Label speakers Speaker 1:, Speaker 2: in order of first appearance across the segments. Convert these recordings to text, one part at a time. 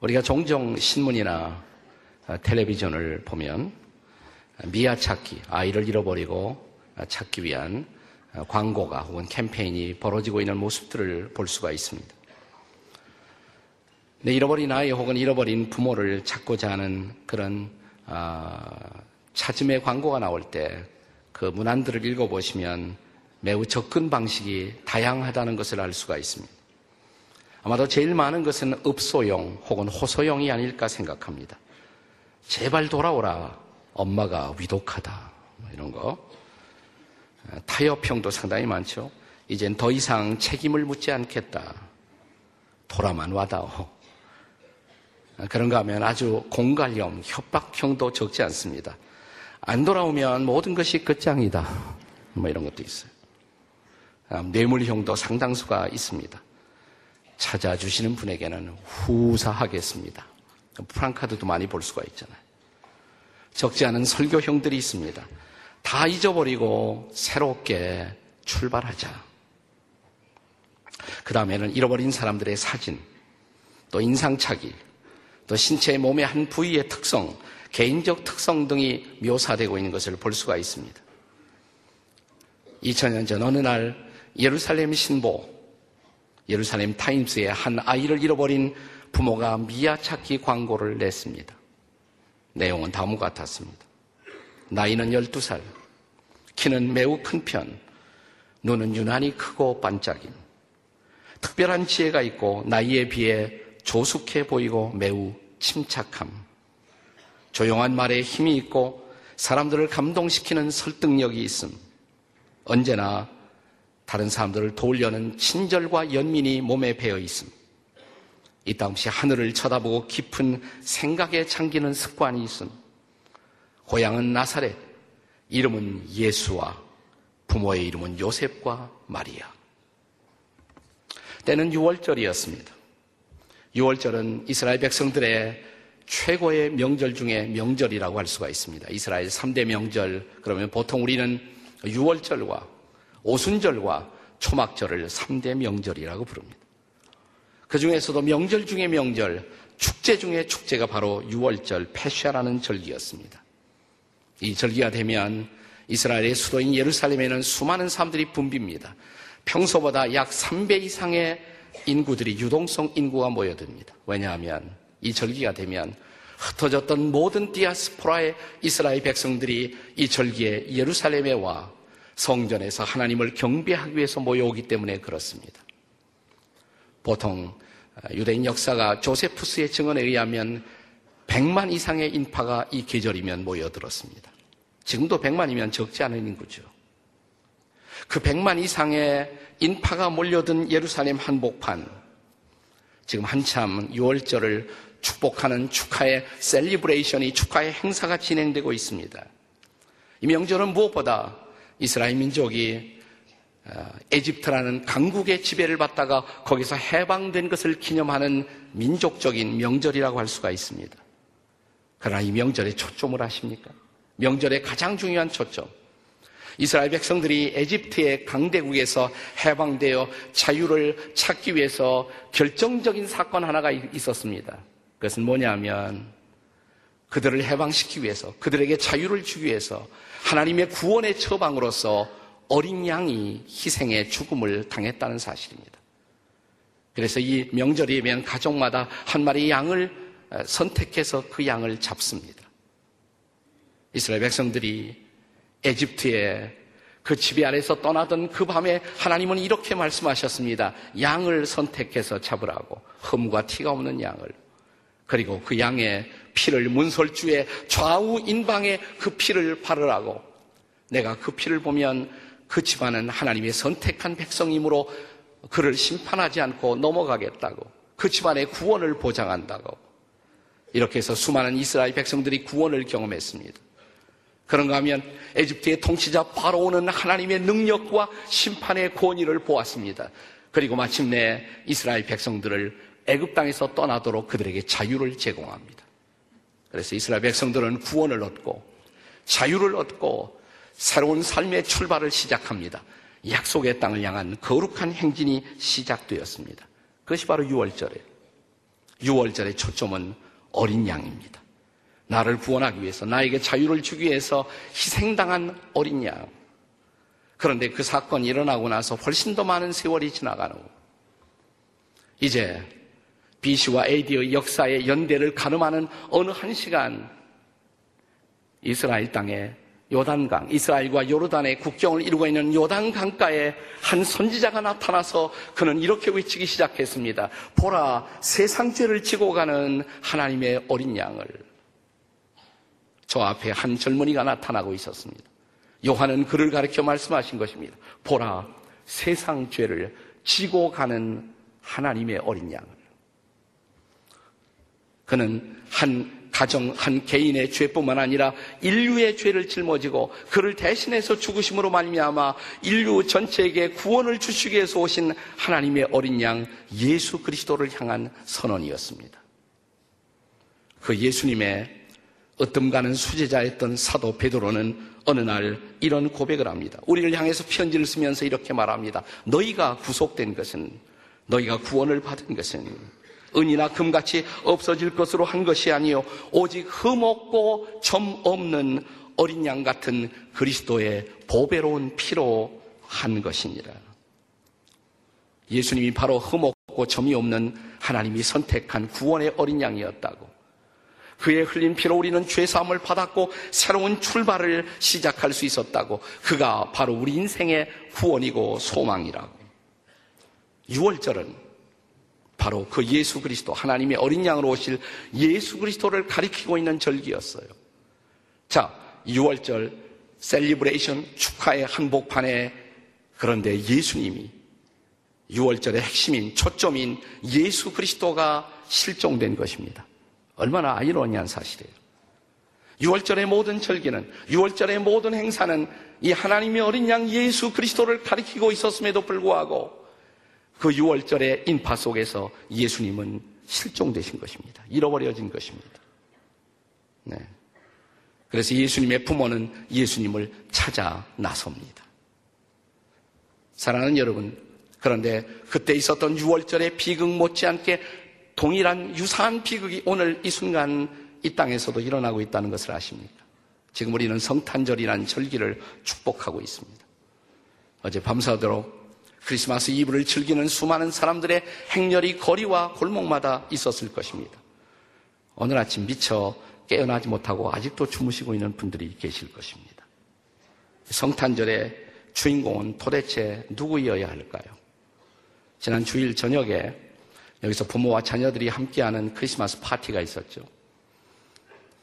Speaker 1: 우리가 종종 신문이나 텔레비전을 보면 미아 찾기, 아이를 잃어버리고 찾기 위한 광고가 혹은 캠페인이 벌어지고 있는 모습들을 볼 수가 있습니다. 네, 잃어버린 아이 혹은 잃어버린 부모를 찾고자 하는 그런 아, 찾음의 광고가 나올 때 그 문안들을 읽어보시면 매우 접근 방식이 다양하다는 것을 알 수가 있습니다. 아마도 제일 많은 것은 읍소용 혹은 호소용이 아닐까 생각합니다. 제발 돌아오라. 엄마가 위독하다. 뭐 이런 거. 타협형도 상당히 많죠. 이젠 더 이상 책임을 묻지 않겠다. 돌아만 와다오. 그런가 하면 아주 공갈형, 협박형도 적지 않습니다. 안 돌아오면 모든 것이 끝장이다. 뭐 이런 것도 있어요. 아, 뇌물형도 상당수가 있습니다. 찾아주시는 분에게는 후사하겠습니다. 프랑카드도 많이 볼 수가 있잖아요. 적지 않은 설교형들이 있습니다. 다 잊어버리고 새롭게 출발하자. 그 다음에는 잃어버린 사람들의 사진, 또 인상착의, 또 신체의 몸의 한 부위의 특성, 개인적 특성 등이 묘사되고 있는 것을 볼 수가 있습니다. 2000년 전 어느 날 예루살렘 신보, 예루살렘 타임스에 한 아이를 잃어버린 부모가 미아 찾기 광고를 냈습니다. 내용은 다음과 같았습니다. 나이는 12살, 키는 매우 큰 편, 눈은 유난히 크고 반짝임, 특별한 지혜가 있고 나이에 비해 조숙해 보이고 매우 침착함. 조용한 말에 힘이 있고 사람들을 감동시키는 설득력이 있음. 언제나 다른 사람들을 도우려는 친절과 연민이 몸에 배어 있음. 이따없이 하늘을 쳐다보고 깊은 생각에 잠기는 습관이 있음. 고향은 나사렛, 이름은 예수와 부모의 이름은 요셉과 마리아. 때는 6월절이었습니다. 6월절은 이스라엘 백성들의 최고의 명절 중에 명절이라고 할 수가 있습니다. 이스라엘 3대 명절, 그러면 보통 우리는 6월절과 오순절과 초막절을 3대 명절이라고 부릅니다. 그 중에서도 명절 중에 명절, 축제 중에 축제가 바로 6월절 패샤라는 절기였습니다. 이 절기가 되면 이스라엘의 수도인 예루살렘에는 수많은 사람들이 붐빕니다. 평소보다 약 3배 이상의 인구들이 유동성 인구가 모여듭니다. 왜냐하면 이 절기가 되면 흩어졌던 모든 디아스포라의 이스라엘 백성들이 이 절기에 예루살렘에 와 성전에서 하나님을 경배하기 위해서 모여오기 때문에 그렇습니다. 보통 유대인 역사가 조세푸스의 증언에 의하면 100만 이상의 인파가 이 계절이면 모여들었습니다. 지금도 100만이면 적지 않은 인구죠. 그 100만 이상의 인파가 몰려든 예루살렘 한복판. 지금 한참 유월절을 축복하는 축하의 celebration이 축하의 행사가 진행되고 있습니다. 이 명절은 무엇보다 이스라엘 민족이 어, 에집트라는 강국의 지배를 받다가 거기서 해방된 것을 기념하는 민족적인 명절이라고 할 수가 있습니다. 그러나 이 명절에 초점을 아십니까? 명절의 가장 중요한 초점. 이스라엘 백성들이 에집트의 강대국에서 해방되어 자유를 찾기 위해서 결정적인 사건 하나가 있었습니다. 그것은 뭐냐면 그들을 해방시키기 위해서 그들에게 자유를 주기 위해서 하나님의 구원의 처방으로서 어린 양이 희생의 죽음을 당했다는 사실입니다. 그래서 이 명절이면 가족마다 한 마리 양을 선택해서 그 양을 잡습니다. 이스라엘 백성들이 에집트에 그 지배 아래서 떠나던 그 밤에 하나님은 이렇게 말씀하셨습니다. 양을 선택해서 잡으라고 흠과 티가 없는 양을 그리고 그 양의 피를 문설주의 좌우 인방에 그 피를 바르라고 내가 그 피를 보면 그 집안은 하나님의 선택한 백성이므로 그를 심판하지 않고 넘어가겠다고 그 집안의 구원을 보장한다고 이렇게 해서 수많은 이스라엘 백성들이 구원을 경험했습니다. 그런가 하면 에집트의 통치자 바로오는 하나님의 능력과 심판의 권위를 보았습니다. 그리고 마침내 이스라엘 백성들을 애굽 땅에서 떠나도록 그들에게 자유를 제공합니다. 그래서 이스라엘 백성들은 구원을 얻고 자유를 얻고 새로운 삶의 출발을 시작합니다. 약속의 땅을 향한 거룩한 행진이 시작되었습니다. 그것이 바로 6월절이에요. 6월절의 초점은 어린 양입니다. 나를 구원하기 위해서, 나에게 자유를 주기 위해서 희생당한 어린 양. 그런데 그 사건이 일어나고 나서 훨씬 더 많은 세월이 지나가는 후, 이제 BC와 AD의 역사의 연대를 가늠하는 어느 한 시간, 이스라엘 땅에 요단강, 이스라엘과 요르단의 국경을 이루고 있는 요단강가에 한 선지자가 나타나서 그는 이렇게 외치기 시작했습니다. 보라, 세상 죄를 지고 가는 하나님의 어린 양을. 저 앞에 한 젊은이가 나타나고 있었습니다. 요한은 그를 가르쳐 말씀하신 것입니다. 보라, 세상 죄를 지고 가는 하나님의 어린 양을. 그는 한 가정 한 개인의 죄뿐만 아니라 인류의 죄를 짊어지고 그를 대신해서 죽으심으로 말미암아 인류 전체에게 구원을 주시기 위해서 오신 하나님의 어린 양 예수 그리스도를 향한 선언이었습니다. 그 예수님의 어뜸가는 수제자였던 사도 베드로는 어느 날 이런 고백을 합니다. 우리를 향해서 편지를 쓰면서 이렇게 말합니다. 너희가 구속된 것은 너희가 구원을 받은 것은 은이나 금같이 없어질 것으로 한 것이 아니요 오직 흠없고 점 없는 어린 양 같은 그리스도의 보배로운 피로 한 것이니라. 예수님이 바로 흠없고 점이 없는 하나님이 선택한 구원의 어린 양이었다고. 그의 흘린 피로 우리는 죄사함을 받았고 새로운 출발을 시작할 수 있었다고. 그가 바로 우리 인생의 구원이고 소망이라고. 유월절은 바로 그 예수 그리스도, 하나님의 어린 양으로 오실 예수 그리스도를 가리키고 있는 절기였어요. 자, 유월절 celebration 축하의 한복판에 그런데 예수님이 유월절의 핵심인 초점인 예수 그리스도가 실종된 것입니다. 얼마나 아이러니한 사실이에요. 유월절의 모든 절기는 유월절의 모든 행사는 이 하나님의 어린 양 예수 그리스도를 가리키고 있었음에도 불구하고 그 6월절의 인파 속에서 예수님은 실종되신 것입니다. 잃어버려진 것입니다. 네. 그래서 예수님의 부모는 예수님을 찾아 나섭니다. 사랑하는 여러분, 그런데 그때 있었던 6월절의 비극 못지않게 동일한 유사한 비극이 오늘 이 순간 이 땅에서도 일어나고 있다는 것을 아십니까? 지금 우리는 성탄절이라는 절기를 축복하고 있습니다. 어제 밤새도록 크리스마스 이브를 즐기는 수많은 사람들의 행렬이 거리와 골목마다 있었을 것입니다. 오늘 아침 미처 깨어나지 못하고 아직도 주무시고 있는 분들이 계실 것입니다. 성탄절의 주인공은 도대체 누구이어야 할까요? 지난 주일 저녁에 여기서 부모와 자녀들이 함께하는 크리스마스 파티가 있었죠.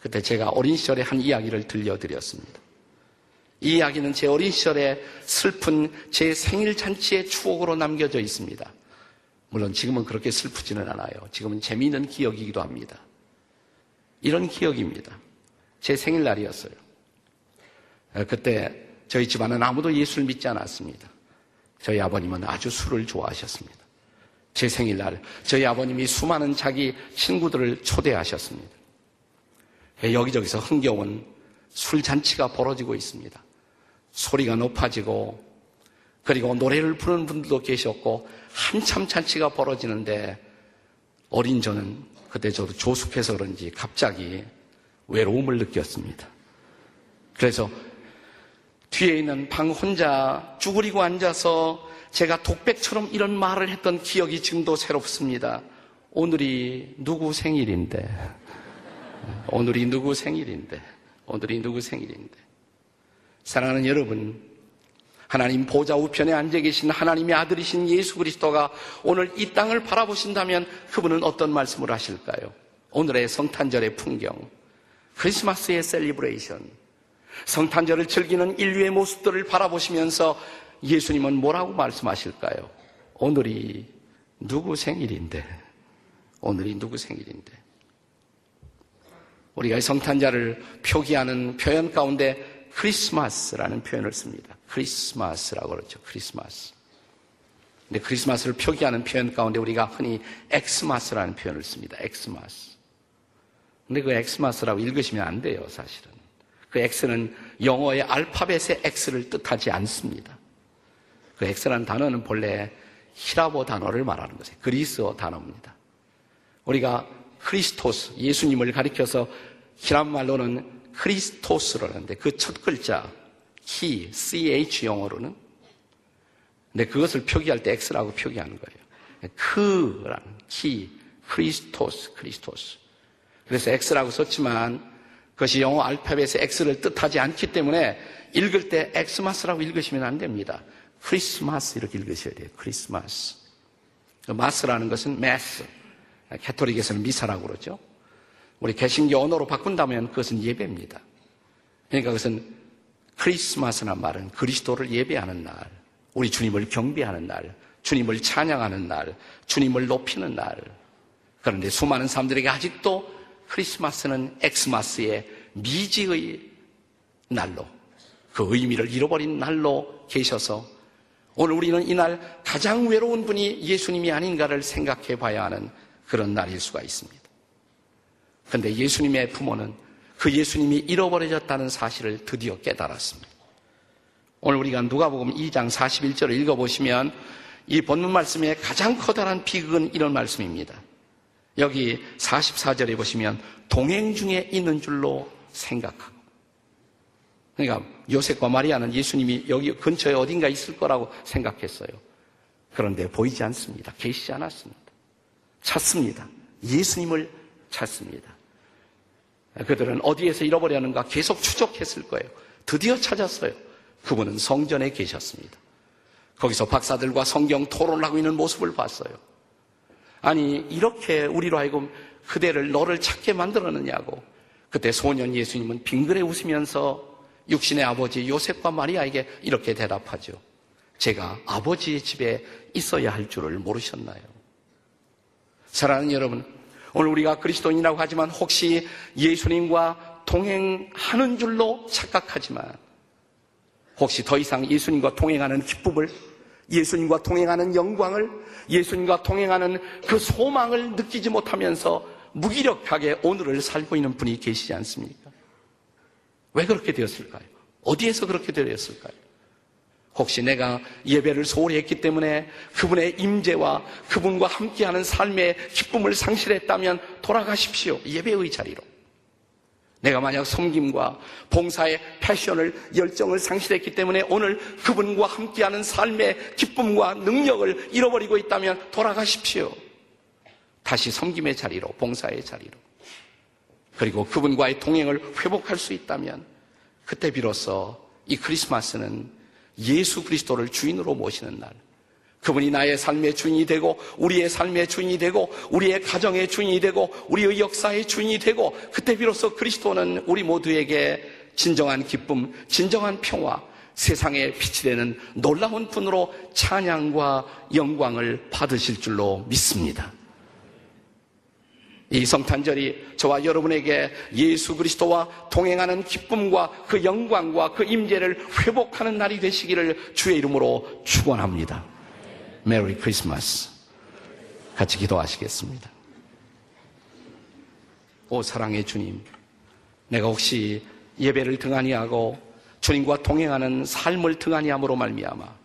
Speaker 1: 그때 제가 어린 시절의 한 이야기를 들려드렸습니다. 이 이야기는 제 어린 시절의 슬픈 제 생일 잔치의 추억으로 남겨져 있습니다. 물론 지금은 그렇게 슬프지는 않아요. 지금은 재미있는 기억이기도 합니다. 이런 기억입니다. 제 생일날이었어요. 그때 저희 집안은 아무도 예수를 믿지 않았습니다. 저희 아버님은 아주 술을 좋아하셨습니다. 제 생일날 저희 아버님이 수많은 자기 친구들을 초대하셨습니다. 여기저기서 흥겨운 술잔치가 벌어지고 있습니다. 소리가 높아지고 그리고 노래를 부르는 분들도 계셨고 한참 잔치가 벌어지는데 어린 저는 그때 저도 조숙해서 그런지 갑자기 외로움을 느꼈습니다. 그래서 뒤에 있는 방 혼자 쭈그리고 앉아서 제가 독백처럼 이런 말을 했던 기억이 지금도 새롭습니다. 오늘이 누구 생일인데, 오늘이 누구 생일인데, 오늘이 누구 생일인데. 사랑하는 여러분, 하나님 보좌 우편에 앉아 계신 하나님의 아들이신 예수 그리스도가 오늘 이 땅을 바라보신다면 그분은 어떤 말씀을 하실까요? 오늘의 성탄절의 풍경, 크리스마스의 celebration, 성탄절을 즐기는 인류의 모습들을 바라보시면서 예수님은 뭐라고 말씀하실까요? 오늘이 누구 생일인데, 오늘이 누구 생일인데. 우리가 성탄절을 표기하는 표현 가운데 크리스마스라는 표현을 씁니다. 크리스마스라고 그러죠. 크리스마스. 근데 크리스마스를 표기하는 표현 가운데 우리가 흔히 엑스마스라는 표현을 씁니다. 엑스마스. 근데 그 엑스마스라고 읽으시면 안 돼요, 사실은. 그 X는 영어의 알파벳의 X를 뜻하지 않습니다. 그 X라는 단어는 본래 헬라어 단어를 말하는 것이에요. 그리스어 단어입니다. 우리가 Χριστός, 예수님을 가리켜서 헬라 말로는 Χριστός라는데 그 첫 글자, 키, ch 영어로는 근데 그것을 표기할 때 x라고 표기하는 거예요. 크라는 키, Χριστός, Χριστός. 그래서 x라고 썼지만 그것이 영어 알파벳의 x를 뜻하지 않기 때문에 읽을 때 엑스마스라고 읽으시면 안 됩니다. 크리스마스 이렇게 읽으셔야 돼요. 크리스마스. 그 마스라는 것은 Mass. 캐토릭에서는 미사라고 그러죠. 우리 개신교 언어로 바꾼다면 그것은 예배입니다. 그러니까 그것은 크리스마스란 말은 그리스도를 예배하는 날, 우리 주님을 경배하는 날, 주님을 찬양하는 날, 주님을 높이는 날. 그런데 수많은 사람들에게 아직도 크리스마스는 엑스마스의 미지의 날로 그 의미를 잃어버린 날로 계셔서 오늘 우리는 이날 가장 외로운 분이 예수님이 아닌가를 생각해 봐야 하는 그런 날일 수가 있습니다. 그런데 예수님의 부모는 그 예수님이 잃어버려졌다는 사실을 드디어 깨달았습니다. 오늘 우리가 누가복음 2장 41절을 읽어보시면 이 본문 말씀의 가장 커다란 비극은 이런 말씀입니다. 여기 44절에 보시면 동행 중에 있는 줄로 생각하고. 그러니까 요셉과 마리아는 예수님이 여기 근처에 어딘가 있을 거라고 생각했어요. 그런데 보이지 않습니다. 계시지 않았습니다. 찾습니다. 예수님을 찾습니다. 그들은 어디에서 잃어버렸는가 계속 추적했을 거예요. 드디어 찾았어요. 그분은 성전에 계셨습니다. 거기서 박사들과 성경 토론을 하고 있는 모습을 봤어요. 아니, 이렇게 우리로 하여금 그대를 너를 찾게 만들었느냐고. 그때 소년 예수님은 빙그레 웃으면서 육신의 아버지 요셉과 마리아에게 이렇게 대답하죠. 제가 아버지의 집에 있어야 할 줄을 모르셨나요? 사랑하는 여러분, 오늘 우리가 그리스도인이라고 하지만 혹시 예수님과 동행하는 줄로 착각하지만 혹시 더 이상 예수님과 동행하는 기쁨을 예수님과 동행하는 영광을 예수님과 동행하는 그 소망을 느끼지 못하면서 무기력하게 오늘을 살고 있는 분이 계시지 않습니까? 왜 그렇게 되었을까요? 어디에서 그렇게 되었을까요? 혹시 내가 예배를 소홀히 했기 때문에 그분의 임재와 그분과 함께하는 삶의 기쁨을 상실했다면 돌아가십시오. 예배의 자리로. 내가 만약 섬김과 봉사의 패션을 열정을 상실했기 때문에 오늘 그분과 함께하는 삶의 기쁨과 능력을 잃어버리고 있다면 돌아가십시오. 다시 섬김의 자리로, 봉사의 자리로. 그리고 그분과의 동행을 회복할 수 있다면 그때 비로소 이 크리스마스는 예수 그리스도를 주인으로 모시는 날. 그분이 나의 삶의 주인이 되고 우리의 삶의 주인이 되고 우리의 가정의 주인이 되고 우리의 역사의 주인이 되고 그때 비로소 그리스도는 우리 모두에게 진정한 기쁨, 진정한 평화, 세상에 빛이 되는 놀라운 분으로 찬양과 영광을 받으실 줄로 믿습니다. 이 성탄절이 저와 여러분에게 예수 그리스도와 동행하는 기쁨과 그 영광과 그 임재를 회복하는 날이 되시기를 주의 이름으로 축원합니다. 메리 크리스마스. 같이 기도하시겠습니다. 오 사랑의 주님, 내가 혹시 예배를 등한히 하고 주님과 동행하는 삶을 등한히 함으로 말미암아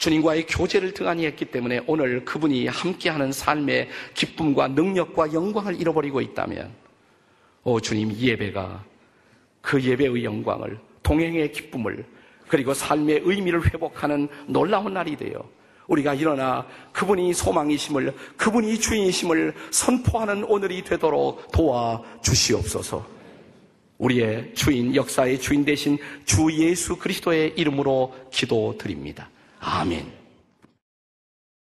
Speaker 1: 주님과의 교제를 등한히 했기 때문에 오늘 그분이 함께하는 삶의 기쁨과 능력과 영광을 잃어버리고 있다면 오 주님 이 예배가 그 예배의 영광을 동행의 기쁨을 그리고 삶의 의미를 회복하는 놀라운 날이 되어 우리가 일어나 그분이 소망이심을, 그분이 주인이심을 선포하는 오늘이 되도록 도와 주시옵소서. 우리의 주인, 역사의 주인 되신 주 예수 그리스도의 이름으로 기도 드립니다. 아멘.